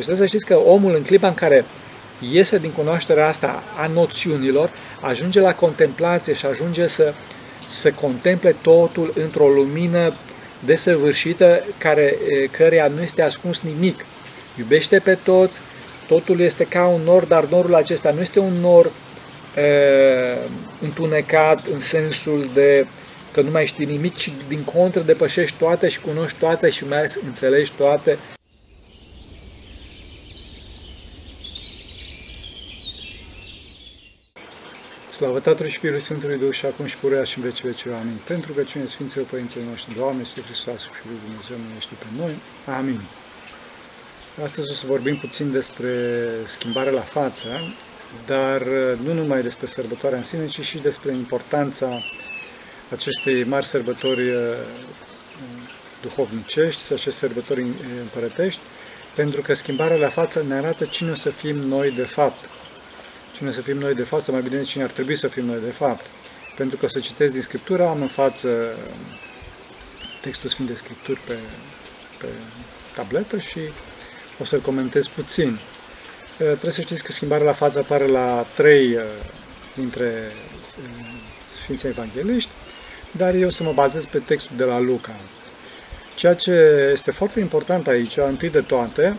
Deci trebuie să știți că omul în clipa în care iese din cunoașterea asta a noțiunilor, ajunge la contemplație și ajunge să, să contemple totul într-o lumină desăvârșită care, căreia nu este ascuns nimic. Iubește pe toți, totul este ca un nor, dar norul acesta nu este un nor e, întunecat în sensul de că nu mai știi nimic, ci din contră depășești toate și cunoști toate și mai ales înțelegi toate. Slavă Tatălui și Fiului Sfântului Duh și acum și purea și în veci veci. Amin. Pentru că cine Sfinților Părinții noștri, Doamne, Sfântul Hristos, Fiul lui Dumnezeu, numește pe noi. Amin. Astăzi o să vorbim puțin despre schimbare la față, dar nu numai despre sărbătoarea în sine, ci și despre importanța acestei mari sărbători uh, duhovnicești, sau aceste sărbători împărătești, pentru că schimbarea la față ne arată cine o să fim noi de fapt. Cine o să fim noi de fapt, sau mai bine cine ar trebui să fim noi de fapt. Pentru că o să citesc din Scriptură, am în față textul Sfânt de Scripturi pe, pe tabletă și o să-l comentez puțin. Uh, trebuie să știți că schimbarea la față apare la trei uh, dintre Sfinții Evangeliști dar eu să mă bazez pe textul de la Luca. Ceea ce este foarte important aici, întâi de toate,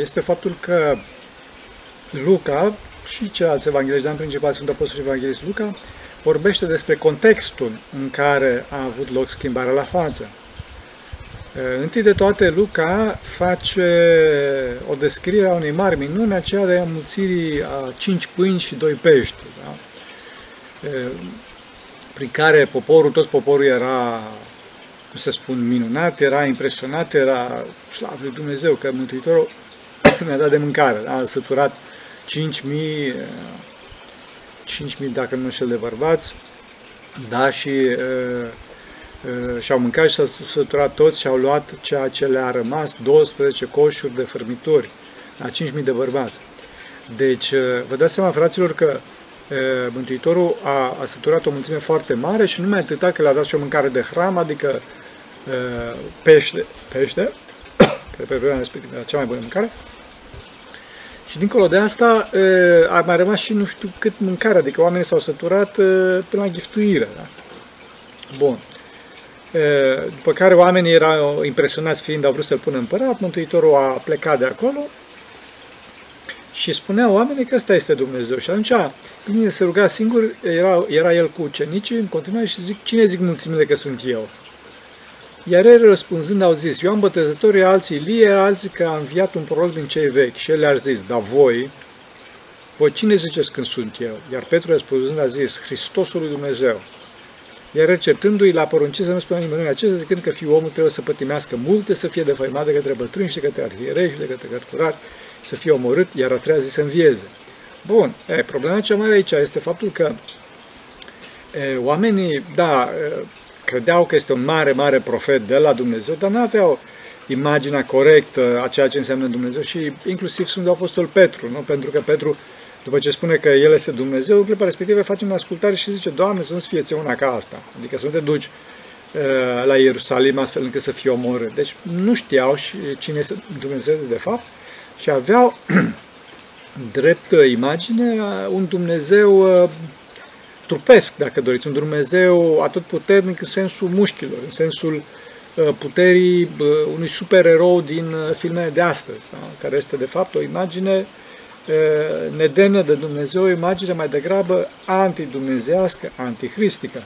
este faptul că Luca și ceilalți evangeliști, dar în principal sunt Apostol și Evanghelist Luca, vorbește despre contextul în care a avut loc schimbarea la față. Întâi de toate, Luca face o descriere a unei mari minuni, aceea de a mulțirii a cinci pâini și doi pești. Da? prin care poporul, tot poporul era, cum să spun, minunat, era impresionat, era slavă de Dumnezeu, că Mântuitorul mi-a dat de mâncare, a săturat 5.000, 5.000 dacă nu știu de bărbați, da, și uh, uh, și-au mâncat și s-au săturat toți și au luat ceea ce le-a rămas, 12 coșuri de fărmituri, la 5.000 de bărbați. Deci, uh, vă dați seama, fraților, că Mântuitorul a, a săturat o mulțime foarte mare și numai atâta că le-a dat și o mâncare de hram, adică pește, pește, care pe vremea respectivă era cea mai bună mâncare, și dincolo de asta a mai rămas și nu știu cât mâncare, adică oamenii s-au săturat până la giftuire. Da? Bun. După care oamenii erau impresionați fiind, au vrut să-l pună împărat, Mântuitorul a plecat de acolo și spunea oamenii că ăsta este Dumnezeu. Și atunci, bine se ruga singur, era, era el cu ucenicii, în continuare și zic, cine zic mulțimile că sunt eu? Iar ei răspunzând au zis, Ioan Botezătorul, alții Ilie, alții că a înviat un proroc din cei vechi. Și el le-a zis, dar voi, voi cine ziceți când sunt eu? Iar Petru răspunzând a zis, Hristosul lui Dumnezeu. Iar receptându-i la poruncit să nu spună nimeni acesta, zicând că fiul omul trebuie să pătimească multe, să fie defăimat de către bătrâni și de către arhierei și de către cărturari să fie omorât, iar a treia zi să învieze. Bun, e, problema cea mare aici este faptul că e, oamenii, da, e, credeau că este un mare, mare profet de la Dumnezeu, dar nu aveau imaginea corectă a ceea ce înseamnă Dumnezeu și inclusiv sunt Apostol Petru, nu? pentru că Petru, după ce spune că El este Dumnezeu, în clipa respectivă face un ascultare și zice, Doamne, să nu-ți fie una ca asta, adică să nu te duci la Ierusalim astfel încât să fie omorât. Deci nu știau și cine este Dumnezeu de fapt și aveau drept imagine un Dumnezeu uh, trupesc, dacă doriți, un Dumnezeu atât puternic în sensul mușchilor, în sensul uh, puterii uh, unui supererou din filmele de astăzi, da? care este de fapt o imagine nedenă de Dumnezeu, o imagine mai degrabă antidumnezească, antihristică.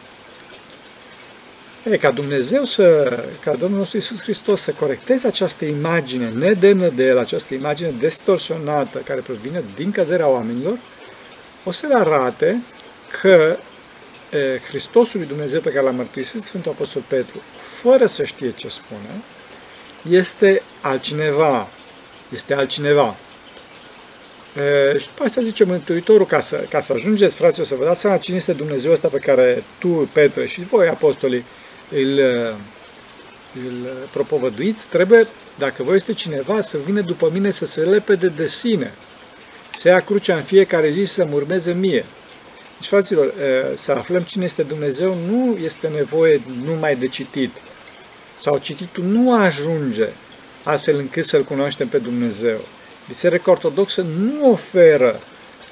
E, ca Dumnezeu să, ca Domnul nostru Iisus Hristos să corecteze această imagine nedenă de El, această imagine distorsionată care provine din căderea oamenilor, o să le arate că e, Hristosul lui Dumnezeu pe care l-a mărturisit Sfântul Apostol Petru, fără să știe ce spune, este altcineva. Este altcineva. E, și după asta zice Mântuitorul, ca să, ca să ajungeți, fraților, să vă dați seama cine este Dumnezeu ăsta pe care tu, Petre, și voi, apostolii, îl, îl propovăduiți, trebuie, dacă voi este cineva, să vină după mine să se lepede de sine, să ia crucea în fiecare zi și să mă urmeze mie. Deci, fraților, să aflăm cine este Dumnezeu nu este nevoie numai de citit. Sau cititul nu ajunge astfel încât să-L cunoaștem pe Dumnezeu. Biserica Ortodoxă nu oferă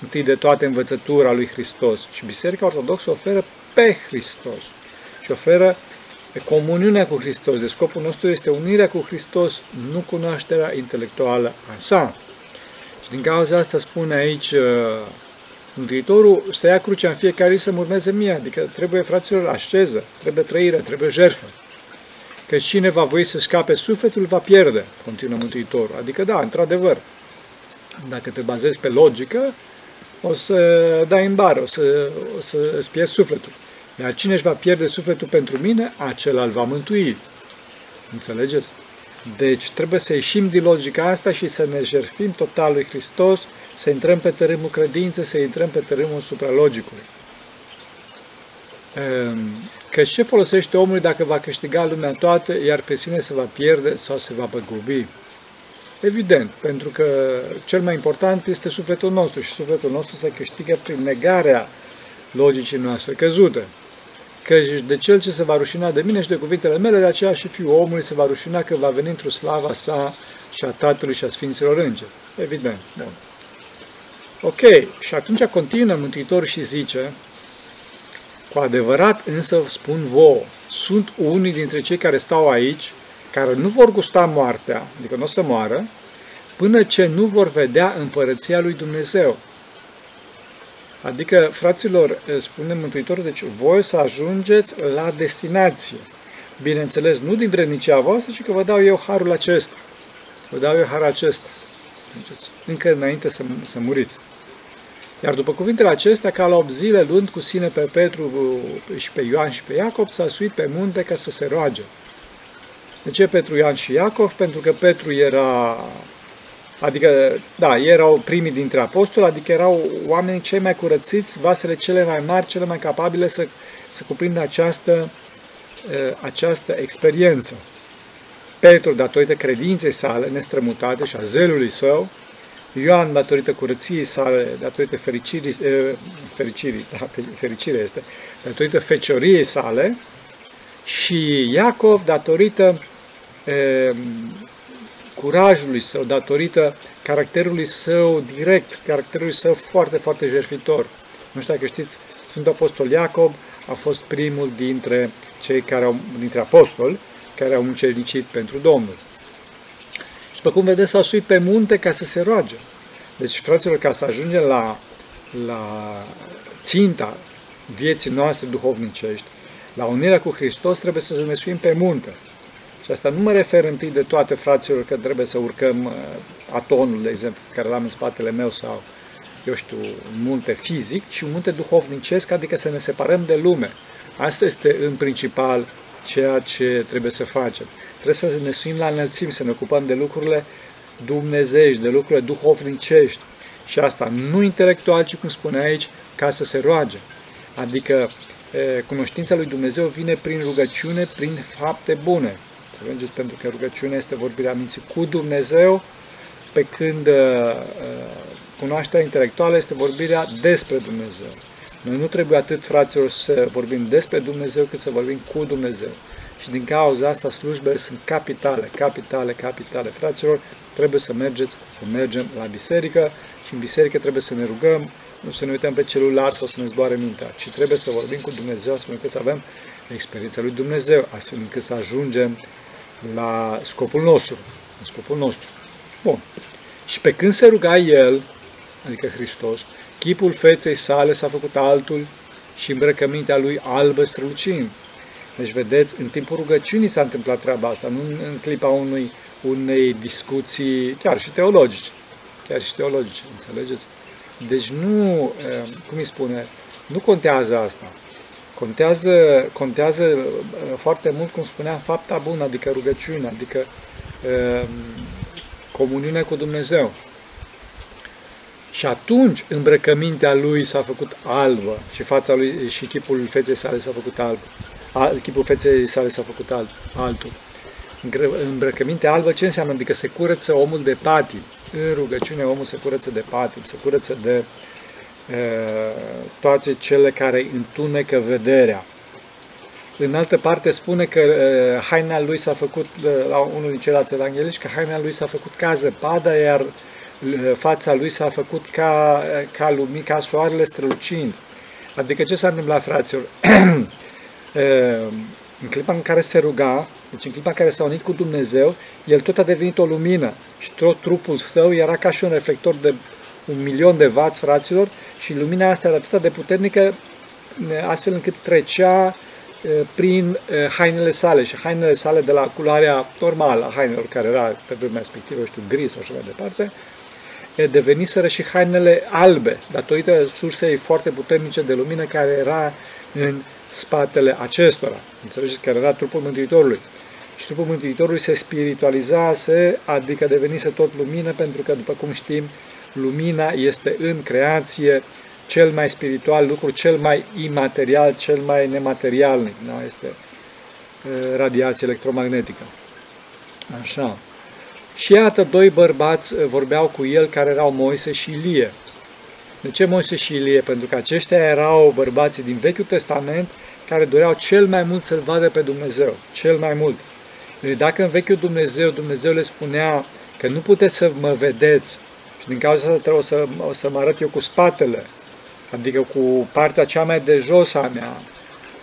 întâi de toate învățătura lui Hristos, ci Biserica Ortodoxă oferă pe Hristos și oferă comuniunea cu Hristos. Deci scopul nostru este unirea cu Hristos, nu cunoașterea intelectuală a sa. Și din cauza asta spune aici uh, Mântuitorul să ia crucea în fiecare zi să urmeze mie, adică trebuie, fraților, așeză, trebuie trăire, trebuie jertfă. Că cine va voi să scape sufletul, va pierde, continuă Mântuitorul. Adică, da, într-adevăr, dacă te bazezi pe logică, o să dai în bară, o să, o să îți pierzi sufletul. Iar cine își va pierde sufletul pentru mine, acela îl va mântui. Înțelegeți? Deci trebuie să ieșim din logica asta și să ne jertfim total lui Hristos, să intrăm pe terenul credinței, să intrăm pe terenul supralogicului. Ehm, că ce folosește omul dacă va câștiga lumea toată, iar pe sine se va pierde sau se va băgubi? Evident, pentru că cel mai important este sufletul nostru și sufletul nostru se câștigă prin negarea logicii noastre căzute. Că de cel ce se va rușina de mine și de cuvintele mele, de aceea și fiul omului se va rușina că va veni într-o slava sa și a Tatălui și a Sfinților Îngeri. Evident. Bun. Ok, și atunci continuă Mântuitorul și zice, cu adevărat însă spun vouă, sunt unii dintre cei care stau aici, care nu vor gusta moartea, adică nu o să moară, până ce nu vor vedea împărăția lui Dumnezeu. Adică, fraților, spune Mântuitorul, deci voi să ajungeți la destinație. Bineînțeles, nu din vrednicia voastră, ci că vă dau eu harul acesta. Vă dau eu harul acesta. Încă înainte să, să muriți. Iar după cuvintele acestea, ca la 8 zile, luând cu sine pe Petru și pe Ioan și pe Iacob, s-a suit pe munte ca să se roage. De ce Petru, Ioan și Iacov? Pentru că Petru era, adică, da, erau primii dintre apostoli, adică erau oamenii cei mai curățiți, vasele cele mai mari, cele mai capabile să, să cuprindă această, această experiență. Petru, datorită credinței sale nestrămutate și a zelului său, Ioan, datorită curăției sale, datorită fericirii, fericirii, da, fericirea este, datorită fecioriei sale, și Iacov, datorită e, curajului său, datorită caracterului său direct, caracterului său foarte, foarte jertfitor. Nu știu dacă știți, Sfântul Apostol Iacob a fost primul dintre cei care au, dintre apostoli, care au încernicit pentru Domnul. Și după cum vedeți, s-a suit pe munte ca să se roage. Deci, fraților, ca să ajungem la, la ținta vieții noastre duhovnicești, la unirea cu Hristos, trebuie să ne suim pe munte. Și asta nu mă refer întâi de toate, fraților, că trebuie să urcăm uh, atonul, de exemplu, care l-am în spatele meu, sau, eu știu, un munte fizic, ci un munte duhovnicesc, adică să ne separăm de lume. Asta este, în principal, ceea ce trebuie să facem. Trebuie să ne suim la înălțimi, să ne ocupăm de lucrurile dumnezești, de lucrurile duhovnicești. Și asta nu intelectual, ci cum spune aici, ca să se roage. Adică cunoștința lui Dumnezeu vine prin rugăciune, prin fapte bune. Înțelegeți? Pentru că rugăciunea este vorbirea minții cu Dumnezeu, pe când cunoașterea intelectuală este vorbirea despre Dumnezeu. Noi nu trebuie atât, fraților, să vorbim despre Dumnezeu, cât să vorbim cu Dumnezeu. Și din cauza asta slujbele sunt capitale, capitale, capitale. Fraților, trebuie să mergeți, să mergem la biserică și în biserică trebuie să ne rugăm, nu să ne uităm pe celular sau să ne zboare mintea, ci trebuie să vorbim cu Dumnezeu astfel încât să avem experiența lui Dumnezeu, astfel încât să ajungem la scopul nostru. La scopul nostru. Bun. Și pe când se ruga El, adică Hristos, chipul feței sale s-a făcut altul și îmbrăcămintea lui albă strălucind. Deci, vedeți, în timpul rugăciunii s-a întâmplat treaba asta, nu în clipa unui, unei discuții, chiar și teologice. Chiar și teologice, înțelegeți? Deci nu, eh, cum îi spune, nu contează asta. Contează, contează eh, foarte mult, cum spuneam, fapta bună, adică rugăciunea, adică eh, comuniunea cu Dumnezeu. Și atunci îmbrăcămintea lui s-a făcut albă și fața lui și chipul feței sale s-a făcut alb. Chipul feței sale s-a făcut alb, altul. Îmbrăcăminte albă ce înseamnă? Adică se curăță omul de patii în rugăciune omul se curăță de patim, se curăță de toate cele care întunecă vederea. În altă parte spune că haina lui s-a făcut, la unul din ceilalți evangeliști, că haina lui s-a făcut ca zăpada, iar fața lui s-a făcut ca, ca lumii, ca soarele strălucind. Adică ce s-a întâmplat, fraților? în clipa în care se ruga, deci în clipa în care s-a unit cu Dumnezeu, el tot a devenit o lumină și tot trupul său era ca și un reflector de un milion de vați, fraților, și lumina asta era atât de puternică, astfel încât trecea prin hainele sale și hainele sale de la culoarea normală a hainelor care era pe vremea respectivă, știu, gri sau așa mai departe, deveniseră și hainele albe, datorită sursei foarte puternice de lumină care era în spatele acestora. Înțelegeți? Care era trupul Mântuitorului. Și trupul Mântuitorului se spiritualizase, adică devenise tot lumină, pentru că, după cum știm, lumina este în creație cel mai spiritual lucru, cel mai imaterial, cel mai nematerialnic. Da? Este radiație electromagnetică. Așa. Și iată, doi bărbați vorbeau cu el care erau Moise și Ilie. De ce Moise și Ilie? Pentru că aceștia erau bărbații din Vechiul Testament care doreau cel mai mult să-L vadă pe Dumnezeu. Cel mai mult. Deci dacă în Vechiul Dumnezeu, Dumnezeu le spunea că nu puteți să mă vedeți și din cauza asta trebuie să, o să mă arăt eu cu spatele, adică cu partea cea mai de jos a mea,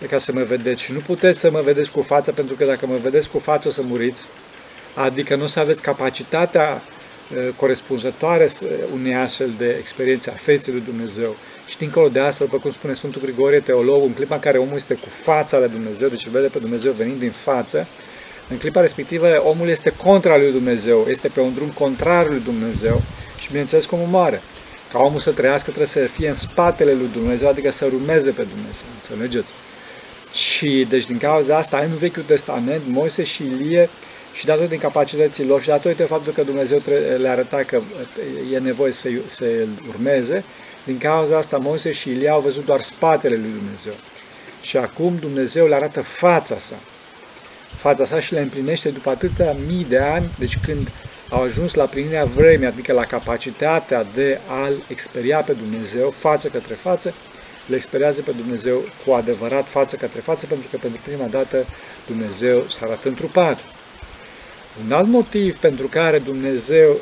ca să mă vedeți. Și nu puteți să mă vedeți cu fața, pentru că dacă mă vedeți cu față o să muriți. Adică nu o să aveți capacitatea uh, corespunzătoare unei astfel de experiențe a feței lui Dumnezeu. Și dincolo de asta, după cum spune Sfântul Grigorie, teologul, în clipa în care omul este cu fața lui Dumnezeu, deci vede pe Dumnezeu venind din față, în clipa respectivă omul este contra lui Dumnezeu, este pe un drum contrar lui Dumnezeu și bineînțeles cum moare. Ca omul să trăiască trebuie să fie în spatele lui Dumnezeu, adică să urmeze pe Dumnezeu, înțelegeți? Și deci din cauza asta, în Vechiul Testament, Moise și Ilie, și datorită incapacității lor și datorită faptul că Dumnezeu le arăta că e nevoie să, să îl urmeze, din cauza asta Moise și Ilie au văzut doar spatele lui Dumnezeu. Și acum Dumnezeu le arată fața sa. Fața sa și le împlinește după atâtea mii de ani, deci când au ajuns la plinirea vremii, adică la capacitatea de a-L experia pe Dumnezeu față către față, le experiază pe Dumnezeu cu adevărat față către față, pentru că pentru prima dată Dumnezeu s-a arată întrupat. Un alt motiv pentru care Dumnezeu uh,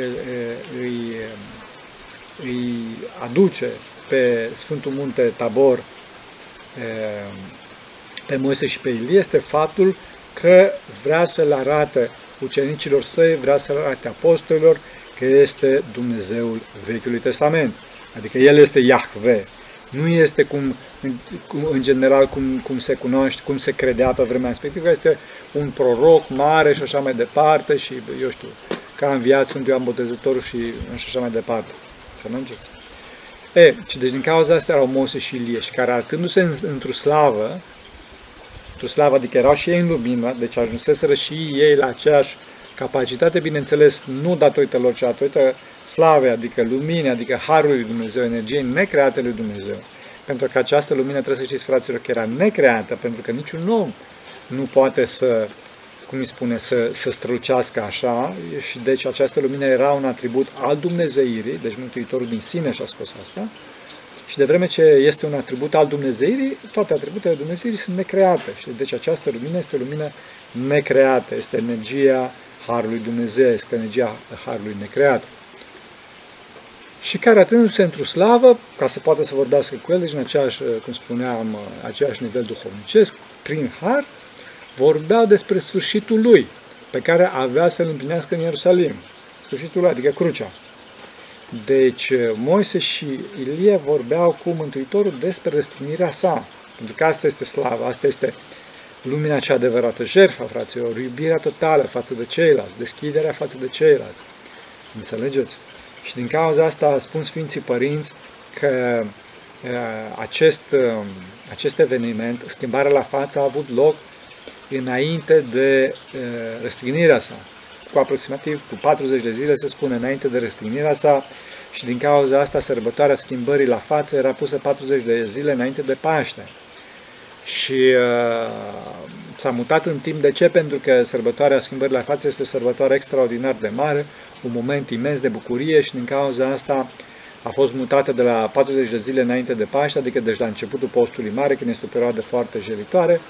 uh, îi, îi aduce pe Sfântul Munte Tabor uh, pe Moise și pe Ilie este faptul că vrea să-L arate ucenicilor săi, vrea să arate apostolilor că este Dumnezeul Vechiului Testament. Adică El este Iahve. Nu este cum, cum în general cum, cum se cunoaște, cum se credea pe vremea respectivă, este un proroc mare și așa mai departe și, eu știu, ca înviat Sfântul Ioan Botezătorul și, și așa mai departe. Să nu înceți. E, și deci din cauza asta erau Mose și Ilie și care arătându-se într-o slavă, într-o slavă, adică erau și ei în lumină, deci ajunseseră și ei la aceeași capacitate, bineînțeles, nu datorită lor, ci datorită slavei, adică luminii, adică harului lui Dumnezeu, energiei necreate lui Dumnezeu. Pentru că această lumină, trebuie să știți, fraților, că era necreată, pentru că niciun om nu poate să, cum îi spune, să, să strălucească așa, și deci această lumină era un atribut al Dumnezeirii, deci Mântuitorul din sine și-a scos asta, și de vreme ce este un atribut al Dumnezeirii, toate atributele Dumnezeirii sunt necreate. Și deci această lumină este o lumină necreată, este energia Harului Dumnezeu, este energia Harului necreat. Și care atând-se într-o slavă, ca să poată să vorbească cu el, deci în aceeași, cum spuneam, aceeași nivel duhovnicesc, prin Har, vorbeau despre sfârșitul lui, pe care avea să-l împlinească în Ierusalim. Sfârșitul lui, adică crucea. Deci Moise și Ilie vorbeau cu Mântuitorul despre răstignirea sa, pentru că asta este slava, asta este lumina cea adevărată, jertfa, fraților, iubirea totală față de ceilalți, deschiderea față de ceilalți. Înțelegeți? Și din cauza asta spun Sfinții Părinți că acest, acest eveniment, schimbarea la față, a avut loc înainte de răstignirea sa cu aproximativ cu 40 de zile, se spune, înainte de răstignirea sa și din cauza asta sărbătoarea schimbării la față era pusă 40 de zile înainte de Paște. Și uh, s-a mutat în timp. De ce? Pentru că sărbătoarea schimbării la față este o sărbătoare extraordinar de mare, un moment imens de bucurie și din cauza asta a fost mutată de la 40 de zile înainte de Paște, adică deci la începutul postului mare, când este o perioadă foarte jelitoare,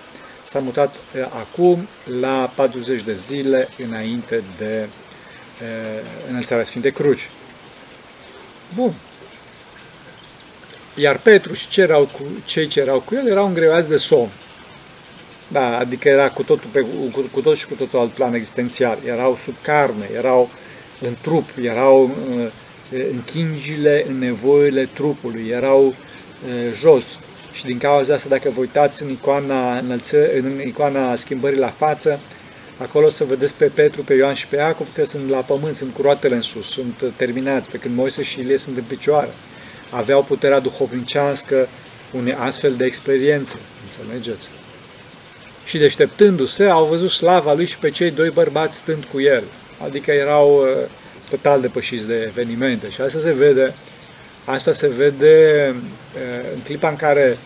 s-a mutat acum la 40 de zile înainte de înălțarea Sfintei Cruci. Bun. Iar Petru și cei, erau cu, cei ce erau cu el erau îngrevați de somn. Da, adică era cu totul, pe, cu, cu tot și cu totul alt plan existențial. Erau sub carne, erau în trup, erau uh, în chingile, în nevoile trupului, erau uh, jos. Și din cauza asta, dacă vă uitați în icoana, înălță, în icoana schimbării la față, acolo să vedeți pe Petru, pe Ioan și pe Iacov că sunt la pământ, sunt cu roatele în sus, sunt terminați, pe când Moise și Ilie sunt în picioare. Aveau puterea duhovnicească unei astfel de experiențe, înțelegeți? Și deșteptându-se, au văzut slava lui și pe cei doi bărbați stând cu el. Adică erau uh, total depășiți de evenimente. Și asta se vede, asta se vede uh, în clipa în care,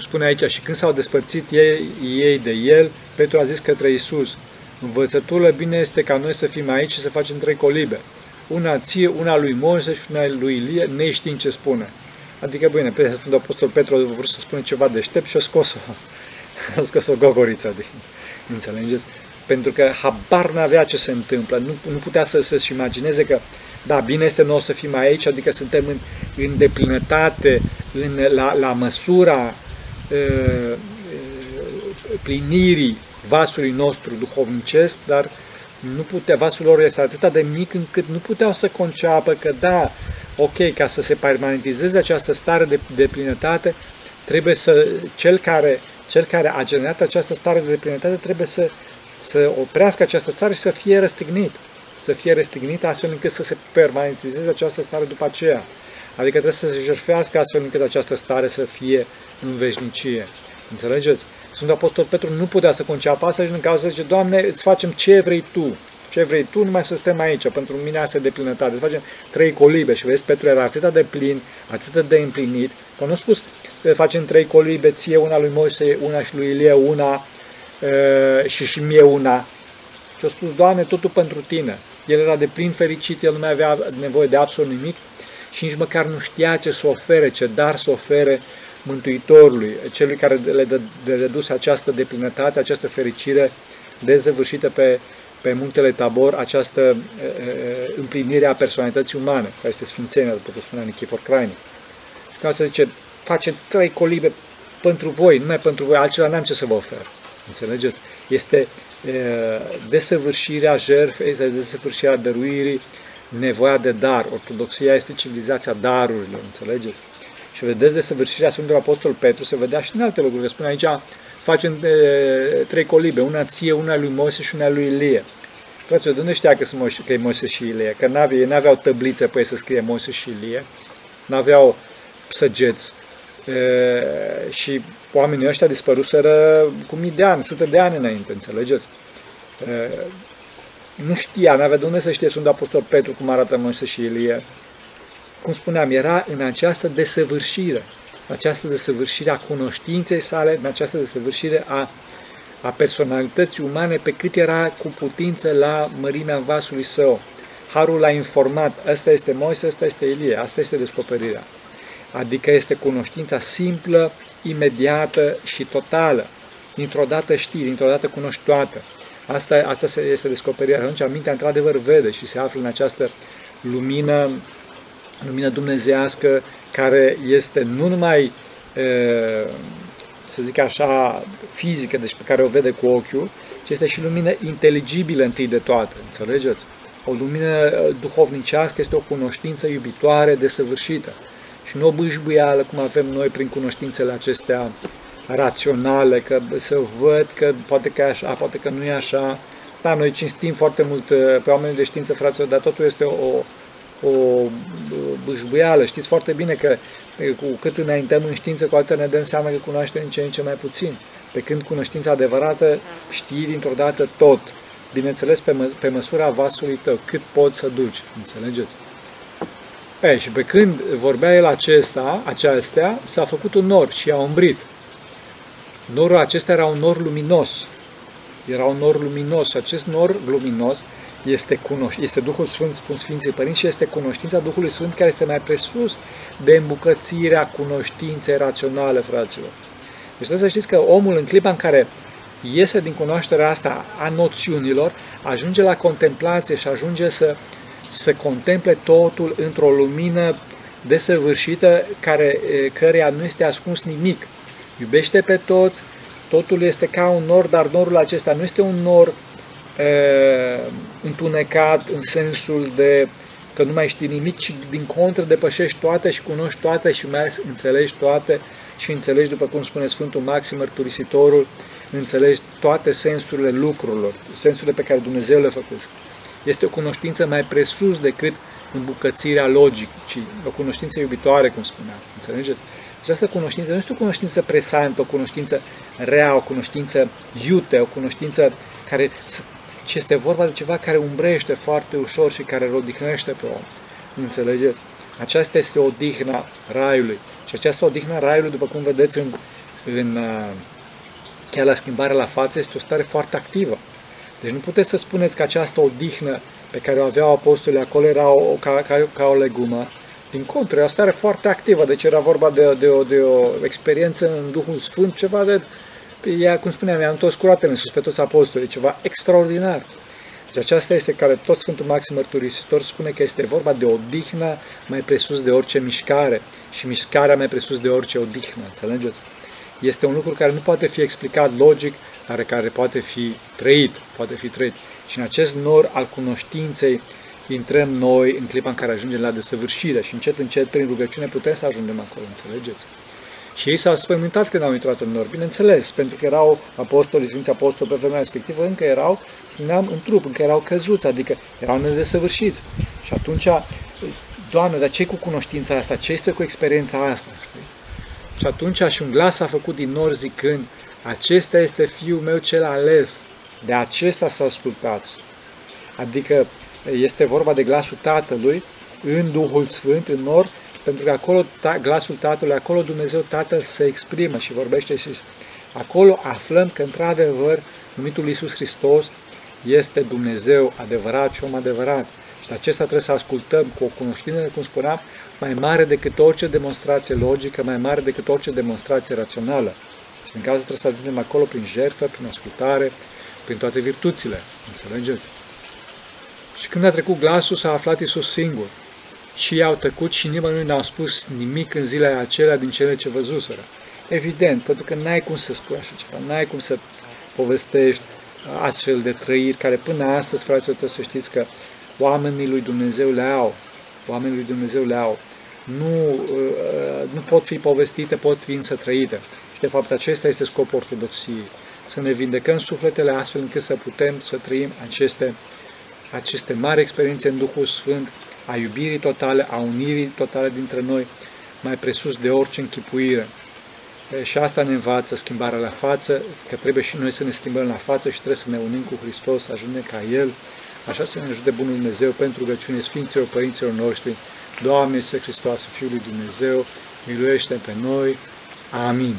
spune aici, și când s-au despărțit ei, ei de el, Petru a zis către Iisus, învățătură bine este ca noi să fim aici și să facem trei colibe. Una ție, una lui Moise și una lui Ilie, neștiind ce spune. Adică, bine, pe Sfântul Apostol Petru a vrut să spună ceva deștept și a scos-o, a scos-o gogoriță. De, înțelegeți? Pentru că habar n-avea ce se întâmplă, nu, nu putea să se-și imagineze că, da, bine este nou să fim aici, adică suntem în, în deplinătate, în, la, la măsura uh, plinirii vasului nostru duhovnicesc, dar nu putea, vasul lor este atât de mic încât nu puteau să conceapă că da, ok, ca să se permanentizeze această stare de, de plinătate, trebuie să, cel care, cel care a generat această stare de plinătate trebuie să, să oprească această stare și să fie răstignit. Să fie răstignit astfel încât să se permanentizeze această stare după aceea. Adică trebuie să se jertfească astfel încât această stare să fie în veșnicie. Înțelegeți? Sfântul Apostol Petru nu putea să conceapă asta și în cauza zice, Doamne, îți facem ce vrei Tu. Ce vrei Tu, numai să stăm aici. Pentru mine asta e de plinătate. Îți facem trei colibe și vezi, Petru era atât de plin, atât de împlinit, că nu spus, facem trei colibe, ție una lui Moise, una și lui Ilie, una și și mie una. Și a spus, Doamne, totul pentru Tine. El era de plin fericit, el nu mai avea nevoie de absolut nimic și nici măcar nu știa ce să ofere, ce dar să ofere Mântuitorului, celui care le dă de dus această deplinătate, această fericire dezăvârșită pe, pe muntele Tabor, această e, e, împlinire a personalității umane, care este sfințenia, după cum spunea Nichifor Crainic. Ca să zice, face trei colibe pentru voi, numai pentru voi, altceva n-am ce să vă ofer. Înțelegeți? Este e, desăvârșirea jertfei, este desăvârșirea dăruirii, nevoia de dar. Ortodoxia este civilizația darurilor, înțelegeți? Și vedeți desăvârșirea Sfântului Apostol Petru, se vedea și în alte locuri. Spune aici, facem de, trei colibe, una ție, una lui Moise și una lui Ilie. Fraților, de unde știa că, sunt că e Moise și Ilie? Că n-aveau, ei n-aveau tăblițe pe ei să scrie Moise și Ilie, n-aveau săgeți. E, și oamenii ăștia dispăruseră cu mii de ani, sute de ani înainte, înțelegeți? E, nu știa, n-avea de unde să știe Sfântul Apostol Petru cum arată Moise și Ilie cum spuneam, era în această desăvârșire, această desăvârșire a cunoștinței sale, în această desăvârșire a, a personalității umane, pe cât era cu putință la mărimea vasului său. Harul l-a informat, ăsta este Moise, ăsta este Ilie, asta este descoperirea. Adică este cunoștința simplă, imediată și totală. Dintr-o dată știi, dintr-o dată cunoști toată. Asta, asta este descoperirea. Atunci mintea într-adevăr vede și se află în această lumină lumină dumnezească care este nu numai, să zic așa, fizică, deci pe care o vede cu ochiul, ci este și lumină inteligibilă întâi de toate, înțelegeți? O lumină duhovnicească este o cunoștință iubitoare, desăvârșită. Și nu o bâșbuială, cum avem noi prin cunoștințele acestea raționale, că să văd că poate că e așa, poate că nu e așa. Da, noi cinstim foarte mult pe oamenii de știință, fraților, dar totul este o, o bâșbuială. Știți foarte bine că cu cât înaintăm în știință, cu atât ne dăm seama că cunoaștem în ce în ce mai puțin. Pe când cunoștința adevărată știi dintr-o dată tot. Bineînțeles, pe, mă, pe măsura vasului tău, cât poți să duci. Înțelegeți? E, și pe când vorbea el acesta, aceastea, s-a făcut un nor și a umbrit. Norul acesta era un nor luminos. Era un nor luminos și acest nor luminos este, cunoș- este Duhul Sfânt, spun Sfinții Părinți, și este cunoștința Duhului Sfânt care este mai presus de îmbucățirea cunoștinței raționale, fraților. Deci trebuie să știți că omul în clipa în care iese din cunoașterea asta a noțiunilor, ajunge la contemplație și ajunge să, să contemple totul într-o lumină desăvârșită, care, căreia nu este ascuns nimic. Iubește pe toți, totul este ca un nor, dar norul acesta nu este un nor e, întunecat în sensul de că nu mai știi nimic, ci din contră depășești toate și cunoști toate și mai înțelegi toate și înțelegi, după cum spune Sfântul Maxim Mărturisitorul, înțelegi toate sensurile lucrurilor, sensurile pe care Dumnezeu le-a făcut. Este o cunoștință mai presus decât îmbucățirea ci o cunoștință iubitoare, cum spunea. Înțelegeți? Această cunoștință nu este o cunoștință presantă, o cunoștință rea, o cunoștință iute, o cunoștință care ci este vorba de ceva care umbrește foarte ușor și care îl odihnește pe om. Înțelegeți? Aceasta este odihna raiului. Și această odihna raiului, după cum vedeți în, în uh, chiar la schimbare la față, este o stare foarte activă. Deci nu puteți să spuneți că această odihnă pe care o aveau apostolii acolo era o, ca, ca, ca o legumă. Din contră, e o stare foarte activă, deci era vorba de, de, o, de o experiență în Duhul Sfânt, ceva de ea, cum spuneam, i-am toți curatele în sus pe toți apostolii, ceva extraordinar. Deci aceasta este care tot Sfântul Maxim Mărturisitor spune că este vorba de odihnă mai presus de orice mișcare și mișcarea mai presus de orice odihnă, înțelegeți? Este un lucru care nu poate fi explicat logic, dar care poate fi trăit, poate fi trăit. Și în acest nor al cunoștinței intrăm noi în clipa în care ajungem la desăvârșire și încet, încet, prin rugăciune putem să ajungem acolo, înțelegeți? Și ei s-au spământat când au intrat în nor, bineînțeles, pentru că erau apostoli, Sfinți Apostoli pe vremea respectivă, încă erau, spuneam, în trup, încă erau căzuți, adică erau nedesăvârșiți. Și atunci, Doamne, dar ce cu cunoștința asta? Ce este cu experiența asta? Știi? Și atunci și un glas a făcut din nor zicând, acesta este Fiul meu cel ales, de acesta să ascultați. Adică este vorba de glasul Tatălui în Duhul Sfânt, în nor, pentru că acolo ta, glasul Tatălui, acolo Dumnezeu Tatăl se exprimă și vorbește și acolo aflăm că într-adevăr numitul Iisus Hristos este Dumnezeu adevărat și om adevărat. Și de acesta trebuie să ascultăm cu o cunoștință, cum spuneam, mai mare decât orice demonstrație logică, mai mare decât orice demonstrație rațională. Și în cazul trebuie să ajungem acolo prin jertfă, prin ascultare, prin toate virtuțile. Înțelegeți? Și când a trecut glasul, s-a aflat Iisus singur și i-au tăcut și nimeni nu ne-au spus nimic în zilele acelea din cele ce văzuseră. Evident, pentru că n-ai cum să spui așa ceva, n-ai cum să povestești astfel de trăiri care până astăzi, fraților, trebuie să știți că oamenii lui Dumnezeu le au. Oamenii lui Dumnezeu le au. Nu, uh, nu pot fi povestite, pot fi însă trăite. Și de fapt acesta este scopul ortodoxiei. Să ne vindecăm sufletele astfel încât să putem să trăim aceste, aceste mari experiențe în Duhul Sfânt, a iubirii totale, a unirii totale dintre noi, mai presus de orice închipuire. Și asta ne învață schimbarea la față, că trebuie și noi să ne schimbăm la față și trebuie să ne unim cu Hristos, să ajungem ca El. Așa să ne ajute Bunul Dumnezeu pentru rugăciune Sfinților Părinților noștri. Doamne, Iisuse Hristos, Fiul lui Dumnezeu, miluiește pe noi. Amin.